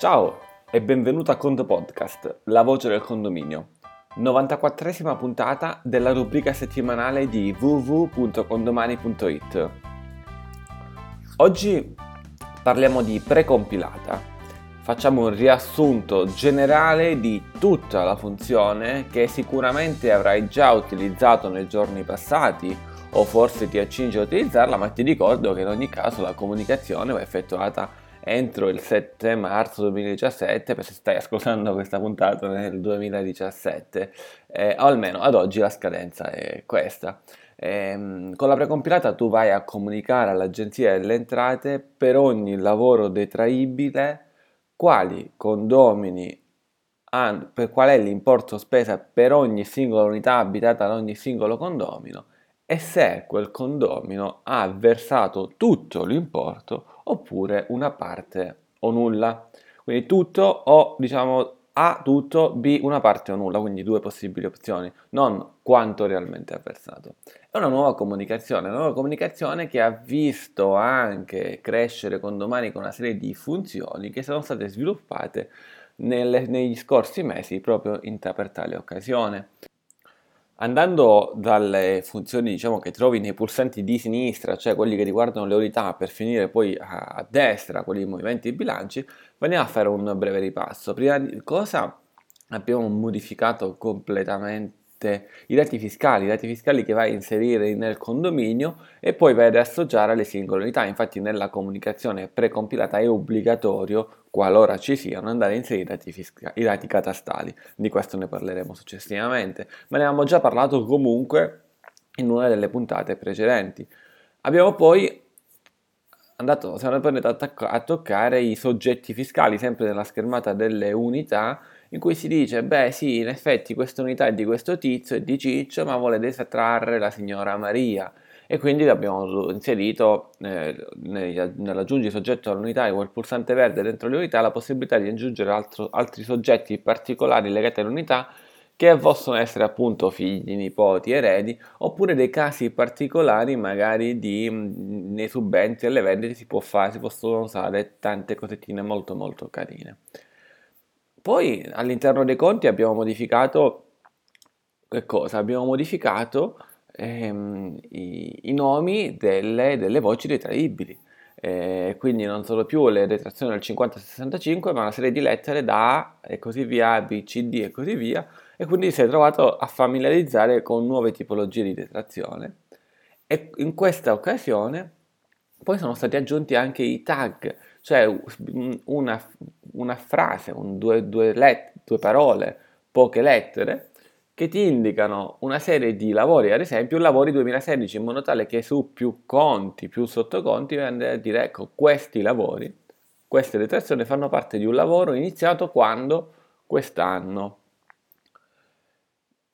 Ciao e benvenuto a Conto Podcast, la voce del condominio. 94esima puntata della rubrica settimanale di www.condomani.it. Oggi parliamo di precompilata. Facciamo un riassunto generale di tutta la funzione che sicuramente avrai già utilizzato nei giorni passati o forse ti accingi a utilizzarla, ma ti ricordo che in ogni caso la comunicazione va effettuata entro il 7 marzo 2017, per se stai ascoltando questa puntata nel 2017, eh, o almeno ad oggi la scadenza è questa. Eh, con la precompilata tu vai a comunicare all'Agenzia delle Entrate per ogni lavoro detraibile quali condomini per qual è l'importo spesa per ogni singola unità abitata da ogni singolo condomino e se quel condomino ha versato tutto l'importo oppure una parte o nulla. Quindi tutto o diciamo A tutto, B una parte o nulla, quindi due possibili opzioni, non quanto realmente ha versato. È una nuova comunicazione, una nuova comunicazione che ha visto anche crescere con domani con una serie di funzioni che sono state sviluppate nelle, negli scorsi mesi proprio in, per tale occasione. Andando dalle funzioni diciamo, che trovi nei pulsanti di sinistra, cioè quelli che riguardano le unità, per finire poi a destra, quelli movimenti e bilanci, andiamo a fare un breve ripasso. Prima di cosa abbiamo modificato completamente i dati fiscali, i dati fiscali che vai a inserire nel condominio e poi vai ad associare alle singole unità. Infatti nella comunicazione precompilata è obbligatorio, qualora ci siano, andare a inserire i dati, fiscali, i dati catastali. Di questo ne parleremo successivamente, ma ne avevamo già parlato comunque in una delle puntate precedenti. Abbiamo poi andato, siamo andato a toccare i soggetti fiscali, sempre nella schermata delle unità, in cui si dice, beh sì, in effetti questa unità è di questo tizio e di Ciccio, ma vuole desattrarre la signora Maria. E quindi abbiamo inserito eh, nell'aggiungi soggetto all'unità e quel pulsante verde dentro l'unità la possibilità di aggiungere altro, altri soggetti particolari legati all'unità che possono essere appunto figli, nipoti, eredi, oppure dei casi particolari magari di nei subenzi alle vendite si, può fare, si possono usare tante cosettine molto molto carine. Poi all'interno dei conti abbiamo modificato che cosa? Abbiamo modificato ehm, i, i, nomi delle, delle voci detraibili. Eh, quindi non sono più le detrazioni del 50-65, ma una serie di lettere da A e così via, A, B, C, D e così via, e quindi si è trovato a familiarizzare con nuove tipologie di detrazione. E in questa occasione poi sono stati aggiunti anche i tag, cioè una, una frase, un, due, due, let, due parole, poche lettere, che ti indicano una serie di lavori, ad esempio lavori 2016, in modo tale che su più conti, più sottoconti, andare a dire ecco, questi lavori, queste detrazioni fanno parte di un lavoro iniziato quando? Quest'anno.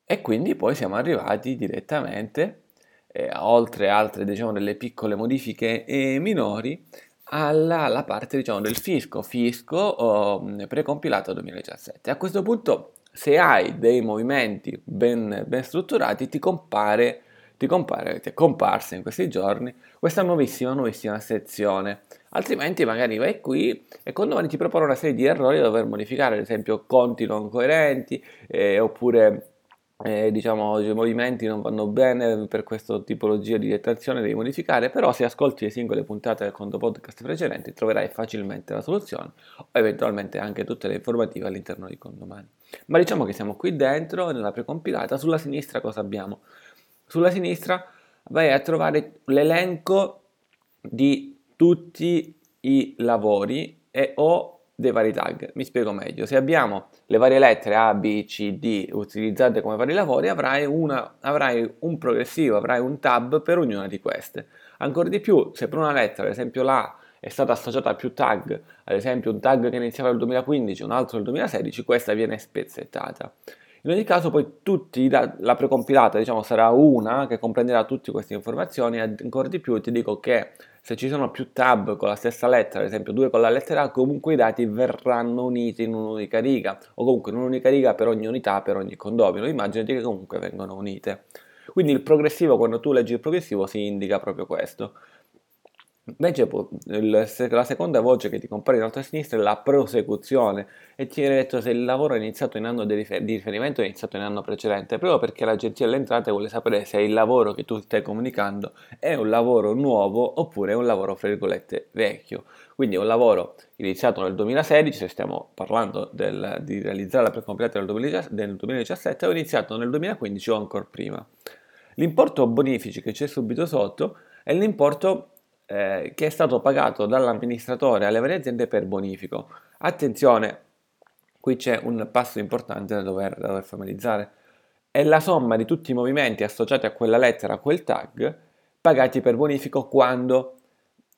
E quindi poi siamo arrivati direttamente, eh, oltre altre diciamo delle piccole modifiche eh, minori, alla, parte diciamo, del fisco, fisco oh, precompilato 2017. A questo punto, se hai dei movimenti ben, ben strutturati, ti compare, ti compare, ti è comparsa in questi giorni questa nuovissima, nuovissima sezione. Altrimenti magari vai qui e quando domani ti propone una serie di errori da dover modificare, ad esempio conti non coerenti, eh, oppure eh, diciamo i movimenti non vanno bene per questa tipologia di detrazione devi modificare però se ascolti le singole puntate del conto podcast precedenti troverai facilmente la soluzione o eventualmente anche tutte le informative all'interno di condomani ma diciamo che siamo qui dentro nella precompilata sulla sinistra cosa abbiamo? Sulla sinistra vai a trovare l'elenco di tutti i lavori e o dei vari tag. Mi spiego meglio. Se abbiamo le varie lettere A, B, C, D utilizzate come vari lavori, avrai, una, avrai un progressivo, avrai un tab per ognuna di queste. Ancora di più, se per una lettera, ad esempio la è stata associata a più tag, ad esempio un tag che iniziava nel 2015 un altro nel 2016, questa viene spezzettata. In ogni caso poi tutti, la precompilata diciamo, sarà una che comprenderà tutte queste informazioni ancora di più ti dico che se ci sono più tab con la stessa lettera, ad esempio due con la lettera A, comunque i dati verranno uniti in un'unica riga o comunque in un'unica riga per ogni unità, per ogni condomino. Immaginati che comunque vengono unite. Quindi il progressivo, quando tu leggi il progressivo, si indica proprio questo. Invece la seconda voce che ti compare in alto a sinistra è la prosecuzione e ti viene detto se il lavoro è iniziato in anno di riferimento o è iniziato in anno precedente, proprio perché l'agenzia delle entrate vuole sapere se il lavoro che tu stai comunicando è un lavoro nuovo oppure è un lavoro, fra virgolette, vecchio. Quindi è un lavoro iniziato nel 2016, se stiamo parlando del, di realizzare la precompilata del, del 2017, o iniziato nel 2015 o ancora prima. L'importo bonifici che c'è subito sotto è l'importo eh, che è stato pagato dall'amministratore alle varie aziende per bonifico. Attenzione, qui c'è un passo importante da dover, da dover formalizzare. È la somma di tutti i movimenti associati a quella lettera, a quel tag, pagati per bonifico quando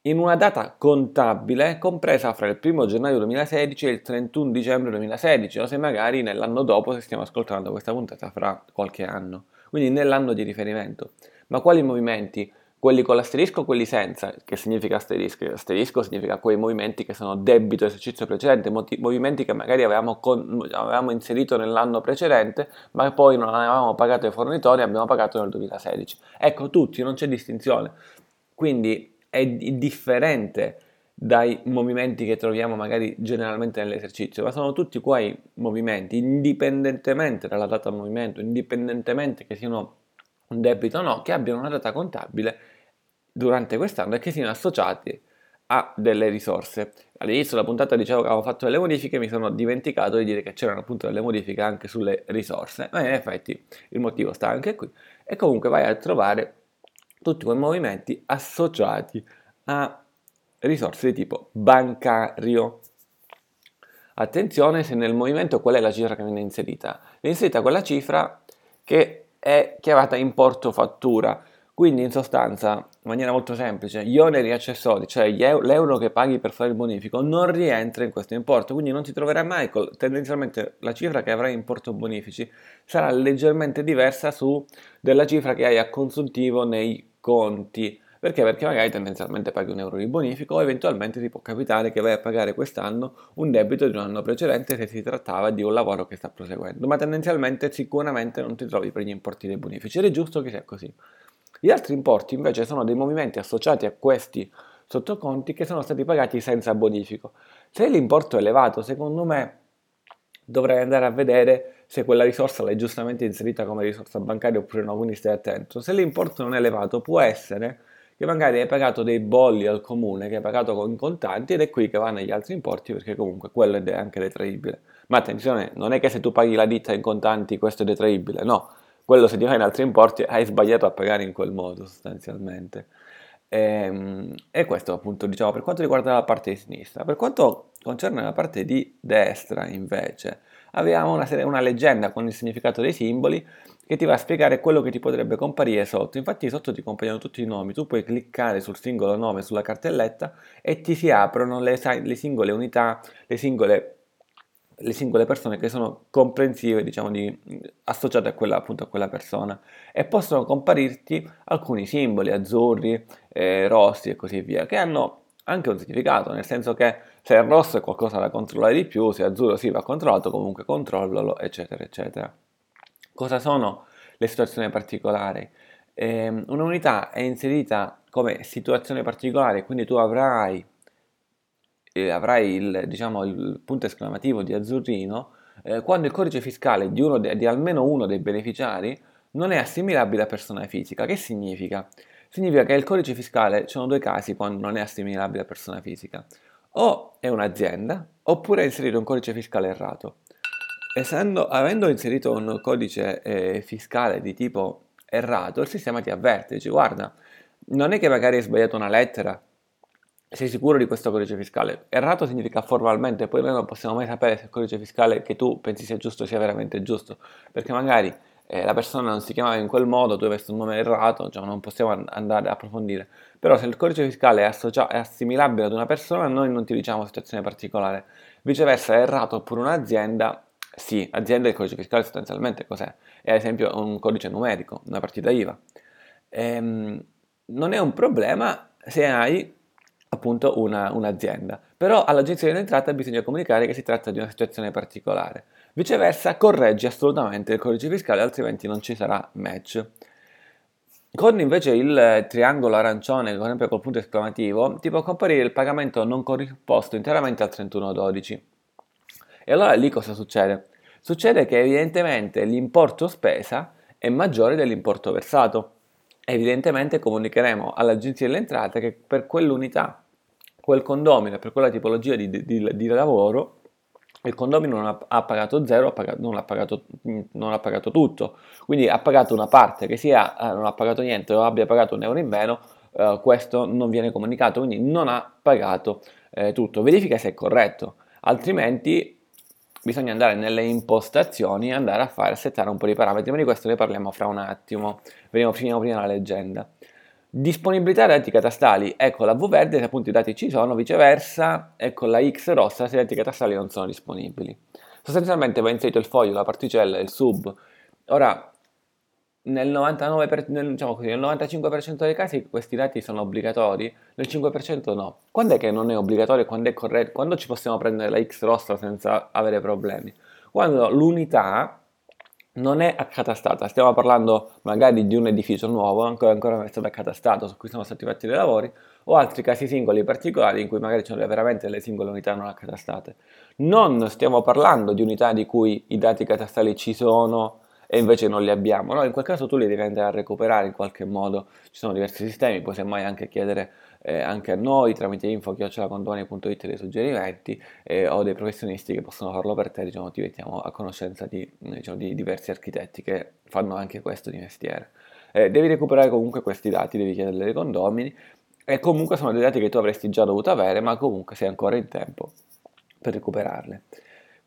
in una data contabile compresa fra il 1 gennaio 2016 e il 31 dicembre 2016, o se magari nell'anno dopo, se stiamo ascoltando questa puntata fra qualche anno, quindi nell'anno di riferimento. Ma quali movimenti? Quelli con l'asterisco quelli senza, che significa asterisco? Asterisco significa quei movimenti che sono debito esercizio precedente, movimenti che magari avevamo, con, avevamo, inserito nell'anno precedente, ma poi non avevamo pagato ai fornitori e abbiamo pagato nel 2016. Ecco, tutti, non c'è distinzione. Quindi è differente dai movimenti che troviamo magari generalmente nell'esercizio, ma sono tutti quei movimenti, indipendentemente dalla data del movimento, indipendentemente che siano un debito o no, che abbiano una data contabile durante quest'anno e che siano associati a delle risorse. All'inizio della puntata dicevo che avevo fatto delle modifiche, mi sono dimenticato di dire che c'erano appunto delle modifiche anche sulle risorse, ma in effetti il motivo sta anche qui. E comunque vai a trovare tutti quei movimenti associati a risorse di tipo bancario. Attenzione se nel movimento qual è la cifra che viene inserita. Viene inserita quella cifra che è chiamata importo fattura. Quindi in sostanza, in maniera molto semplice, gli oneri accessori, cioè l'euro che paghi per fare il bonifico, non rientra in questo importo, quindi non ti troverai mai, tendenzialmente la cifra che avrai in importo bonifici sarà leggermente diversa su della cifra che hai a consuntivo nei conti perché? Perché magari tendenzialmente paghi un euro di bonifico o eventualmente ti può capitare che vai a pagare quest'anno un debito di un anno precedente se si trattava di un lavoro che sta proseguendo, ma tendenzialmente sicuramente non ti trovi per gli importi dei bonifici ed è giusto che sia così. Gli altri importi invece sono dei movimenti associati a questi sottoconti che sono stati pagati senza bonifico. Se l'importo è elevato, secondo me dovrai andare a vedere se quella risorsa l'hai giustamente inserita come risorsa bancaria oppure no, quindi stai attento. Se l'importo non è elevato, può essere che magari hai pagato dei bolli al comune, che hai pagato con contanti ed è qui che vanno gli altri importi perché comunque quello è anche detraibile. Ma attenzione, non è che se tu paghi la ditta in contanti questo è detraibile, no, quello se ti va in altri importi hai sbagliato a pagare in quel modo sostanzialmente. E, ehm, e, questo appunto diciamo per quanto riguarda la parte di sinistra. Per quanto concerne la parte di destra invece, abbiamo una, una leggenda con il significato dei simboli che ti va a spiegare quello che ti potrebbe comparire sotto. Infatti sotto ti compaiono tutti i nomi, tu puoi cliccare sul singolo nome sulla cartelletta e ti si aprono le, le singole unità, le singole, le singole, persone che sono comprensive, diciamo, di, associate a quella, appunto, a quella persona e possono comparirti alcuni simboli azzurri, eh, rossi e così via, che hanno anche un significato, nel senso che se è rosso è qualcosa da controllare di più, se è azzurro sì va controllato, comunque controllalo, eccetera, eccetera. Cosa sono le situazioni particolari? Eh, un'unità è inserita come situazione particolare, quindi tu avrai, eh, avrai il, diciamo, il, punto esclamativo di azzurrino eh, quando il codice fiscale di, de, di almeno uno dei beneficiari non è assimilabile a persona fisica. Che significa? Significa che il codice fiscale, ci sono due casi quando non è assimilabile a persona fisica. O è un'azienda, oppure è inserito un codice fiscale errato. Essendo, avendo inserito un codice eh, fiscale di tipo errato, il sistema ti avverte, dice guarda, non è che magari hai sbagliato una lettera, sei sicuro di questo codice fiscale. Errato significa formalmente, poi noi non possiamo mai sapere se il codice fiscale che tu pensi sia giusto sia veramente giusto, perché magari eh, la persona non si chiamava in quel modo, tu avessi un nome errato, cioè non possiamo andare a approfondire. Però se il codice fiscale è, associa- è assimilabile ad una persona, noi non ti diciamo situazione particolare. Viceversa, è errato oppure un'azienda, sì, azienda del codice fiscale sostanzialmente cos'è? È ad esempio un codice numerico, una partita IVA. Ehm, non è un problema se hai appunto una, un'azienda, però all'agenzia delle entrate bisogna comunicare che si tratta di una situazione particolare. Viceversa, correggi assolutamente il codice fiscale, altrimenti non ci sarà match. Con invece il triangolo arancione, per esempio col punto esclamativo, ti può comparire il pagamento non corrisposto interamente al 3112. E allora lì cosa succede? Succede che evidentemente l'importo spesa è maggiore dell'importo versato. Evidentemente comunicheremo all'agenzia delle entrate che per quell'unità, quel condomino, per quella tipologia di, di, di lavoro, il condomino non ha, ha pagato zero, ha pagato, non, ha pagato, non, ha pagato, tutto, quindi ha pagato una parte che sia eh, non ha pagato niente o abbia pagato un euro in meno, eh, questo non viene comunicato, quindi non ha pagato eh, tutto. Verifica se è corretto, altrimenti bisogna andare nelle impostazioni e andare a fare, settare un po' di parametri, ma di questo ne parliamo fra un attimo, veniamo, finiamo prima la leggenda. Disponibilità dei dati catastali, ecco la V verde se appunto i dati ci sono, viceversa, ecco la X rossa se i dati catastali non sono disponibili. Sostanzialmente va inserito il foglio, la particella, il sub. Ora, nel, 99%, nel, diciamo così, nel 95% dei casi questi dati sono obbligatori, nel 5% no. Quando è che non è obbligatorio quando è corretto? Quando ci possiamo prendere la X rossa senza avere problemi? Quando l'unità non è accatastata, stiamo parlando magari di un edificio nuovo, ancora, ancora non è stato accatastato, su cui sono stati fatti dei lavori, o altri casi singoli particolari in cui magari ci sono veramente le singole unità non accatastate. Non stiamo parlando di unità di cui i dati catastali ci sono e invece non li abbiamo, no? in quel caso tu li devi andare a recuperare in qualche modo, ci sono diversi sistemi, puoi semmai anche chiedere eh, anche a noi tramite info.condomani.it dei suggerimenti eh, o dei professionisti che possono farlo per te, diciamo, ti mettiamo a conoscenza di, diciamo, di diversi architetti che fanno anche questo di mestiere. Eh, devi recuperare comunque questi dati, devi chiederli ai condomini e comunque sono dei dati che tu avresti già dovuto avere, ma comunque sei ancora in tempo per recuperarli.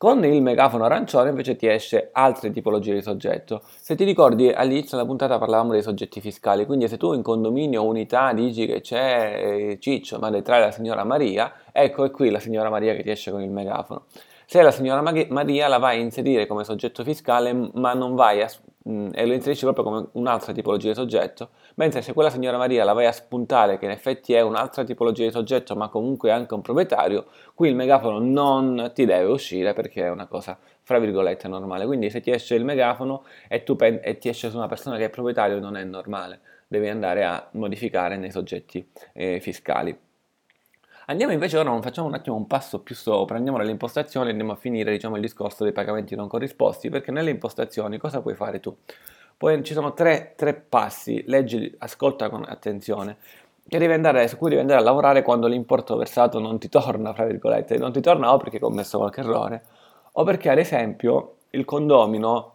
Con il megafono arancione invece ti esce altre tipologie di soggetto. Se ti ricordi all'inizio della puntata parlavamo dei soggetti fiscali, quindi se tu in condominio unità dici che c'è eh, Ciccio, ma detrás la signora Maria, ecco è qui la signora Maria che ti esce con il megafono. Se la signora Maria la vai a inserire come soggetto fiscale, ma non vai a, mm, e lo inserisci proprio come un'altra tipologia di soggetto, mentre se quella signora Maria la vai a spuntare, che in effetti è un'altra tipologia di soggetto, ma comunque anche un proprietario, qui il megafono non ti deve uscire perché è una cosa, fra virgolette, normale. Quindi se ti esce il megafono e, pen- e ti esce su una persona che è proprietario, non è normale, devi andare a modificare nei soggetti eh, fiscali. Andiamo invece ora, facciamo un attimo un passo più sopra, andiamo nelle impostazioni e andiamo a finire diciamo, il discorso dei pagamenti non corrisposti, perché nelle impostazioni cosa puoi fare tu? Poi ci sono tre, tre passi, leggi, ascolta con attenzione, andare, su cui devi andare a lavorare quando l'importo versato non ti torna, fra virgolette, non ti torna o perché hai commesso qualche errore, o perché ad esempio il condomino,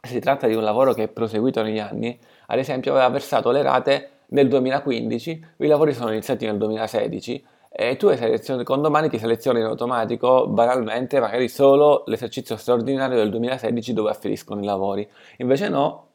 si tratta di un lavoro che è proseguito negli anni, ad esempio aveva versato le rate nel 2015, i lavori sono iniziati nel 2016, e tu selezionato, condomani ti selezioni in automatico banalmente magari solo l'esercizio straordinario del 2016 dove afferiscono i lavori. Invece no,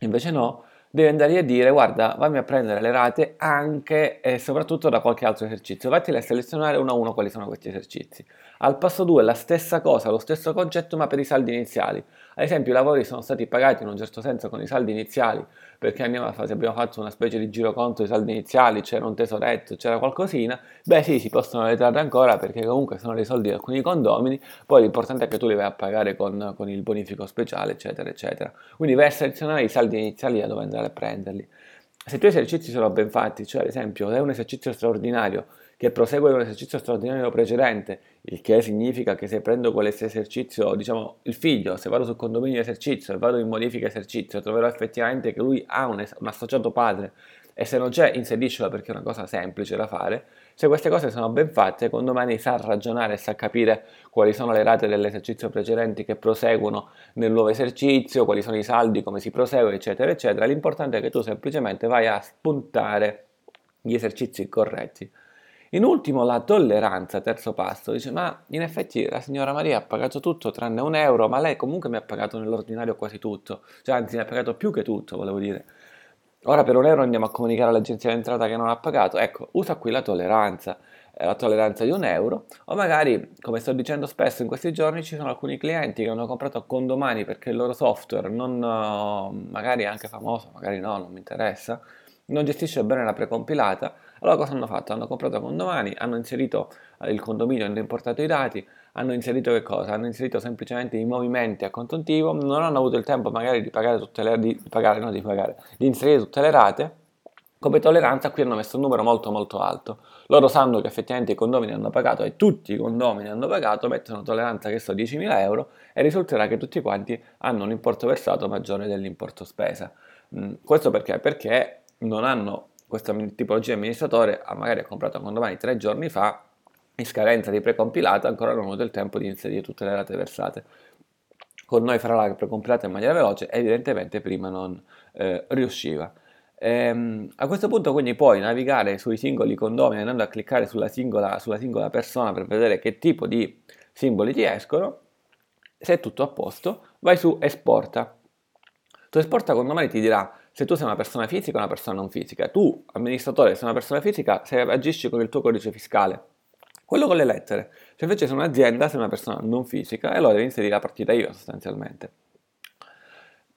invece no, devi andare a dire guarda vammi a prendere le rate anche e soprattutto da qualche altro esercizio, vattene a selezionare uno a uno quali sono questi esercizi. Al passo 2 la stessa cosa, lo stesso concetto ma per i saldi iniziali. Ad esempio i lavori sono stati pagati in un certo senso con i saldi iniziali perché fare, abbiamo fatto una specie di giro conto i saldi iniziali, c'era un tesoretto, c'era qualcosina, beh sì, si possono ritrarre ancora perché comunque sono dei soldi di alcuni condomini, poi l'importante è che tu li vai a pagare con, con il bonifico speciale, eccetera, eccetera. Quindi vai a selezionare i saldi iniziali da dove andare a prenderli. Se i tuoi esercizi sono ben fatti, cioè ad esempio se è un esercizio straordinario che prosegue un esercizio straordinario precedente, il che significa che se prendo quell'esercizio, diciamo il figlio, se vado sul condominio esercizio e vado in modifica esercizio, troverò effettivamente che lui ha un, un associato padre e se non c'è inseriscilo perché è una cosa semplice da fare. Se queste cose sono ben fatte, condomani sa ragionare e sa capire quali sono le rate dell'esercizio precedenti che proseguono nel nuovo esercizio, quali sono i saldi, come si prosegue, eccetera, eccetera. L'importante è che tu semplicemente vai a spuntare gli esercizi corretti. In ultimo la tolleranza, terzo passo, dice ma in effetti la signora Maria ha pagato tutto tranne un euro, ma lei comunque mi ha pagato nell'ordinario quasi tutto, cioè anzi mi ha pagato più che tutto, volevo dire. Ora per un euro andiamo a comunicare all'agenzia d'entrata che non ha pagato, ecco, usa qui la tolleranza, eh, la tolleranza di un euro, o magari, come sto dicendo spesso in questi giorni, ci sono alcuni clienti che hanno comprato condomani perché il loro software non, magari è anche famoso, magari no, non mi interessa, non gestisce bene la precompilata, allora cosa hanno fatto? Hanno comprato condomani, hanno inserito il condominio, hanno importato i dati, hanno inserito che cosa? Hanno inserito semplicemente i movimenti a contontivo, non hanno avuto il tempo magari di pagare tutte le di pagare, no, di pagare, di inserire tutte le rate. Come tolleranza qui hanno messo un numero molto molto alto. Loro sanno che effettivamente i condomini hanno pagato e tutti i condomini hanno pagato, mettono tolleranza che so 10.000 euro e risulterà che tutti quanti hanno un importo versato maggiore dell'importo spesa. Mm, questo perché? Perché non hanno questa tipologia di amministratore, magari ha comprato un condomani tre giorni fa in scadenza di precompilata ancora non ho avuto il tempo di inserire tutte le rate versate. Con noi farà la precompilata in maniera veloce, evidentemente prima non eh, riusciva. Ehm, a questo punto quindi puoi navigare sui singoli condomini andando a cliccare sulla singola, sulla singola persona per vedere che tipo di simboli ti escono. Se è tutto a posto, vai su esporta. Tu esporta condomani ti dirà se tu sei una persona fisica o una persona non fisica. Tu, amministratore, sei una persona fisica, se agisci con il tuo codice fiscale quello con le lettere. Se invece sei un'azienda, sei una persona non fisica, e allora devi inserire la partita IVA sostanzialmente.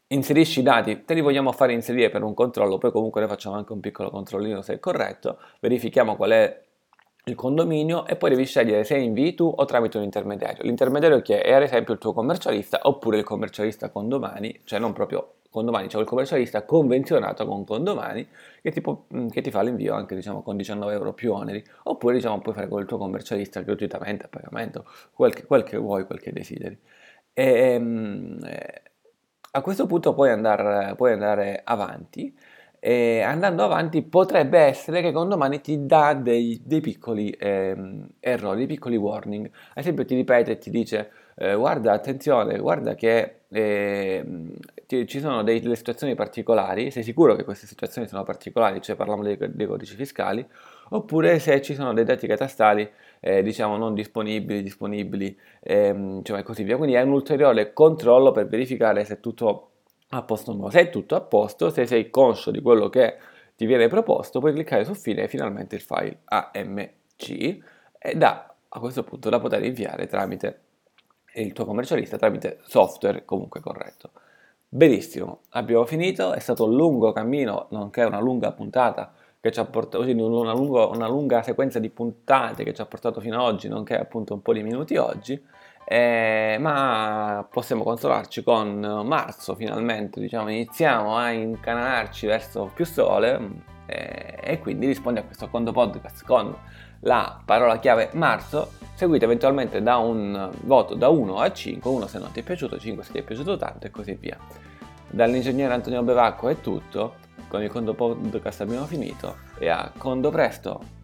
Inserisci i dati, te li vogliamo fare inserire per un controllo, poi comunque ne facciamo anche un piccolo controllino se è corretto, verifichiamo qual è il condominio e poi devi scegliere se invii tu o tramite un intermediario. L'intermediario che è ad esempio il tuo commercialista oppure il commercialista con domani, cioè non proprio condomani, cioè il commercialista convenzionato con condomani che ti, può, mm, che ti fa l'invio anche diciamo con 19 euro più oneri, oppure diciamo puoi fare con il tuo commercialista gratuitamente a pagamento, quel che, quel che vuoi, quel che desideri. E, ehm, eh, a questo punto puoi andare, puoi andare avanti e andando avanti potrebbe essere che condomani ti dà dei, dei piccoli eh, errori, dei piccoli warning. Ad esempio ti ripete e ti dice eh, guarda attenzione, guarda che eh, ci sono delle situazioni particolari, sei sicuro che queste situazioni sono particolari, cioè parliamo dei, dei codici fiscali, oppure se ci sono dei dati catastali eh, diciamo non disponibili, disponibili, ehm, cioè così via. Quindi è un ulteriore controllo per verificare se tutto a posto o no. Se è tutto a posto, se sei conscio di quello che ti viene proposto, puoi cliccare su fine e finalmente il file AMC e da a questo punto da poter inviare tramite il tuo commercialista tramite software comunque corretto. Benissimo, abbiamo finito, è stato un lungo cammino, nonché una lunga puntata che ci ha portato, una, lungo, una lunga sequenza di puntate che ci ha portato fino ad oggi, nonché appunto un po' di minuti oggi. Eh, ma possiamo consolarci con marzo finalmente diciamo iniziamo a incanalarci verso più sole eh, e quindi rispondi a questo conto podcast con la parola chiave marzo seguito eventualmente da un voto da 1 a 5 1 se non ti è piaciuto 5 se ti è piaciuto tanto e così via. Dall'ingegnere Antonio Bevacco è tutto con il conto podcast abbiamo finito e a condo presto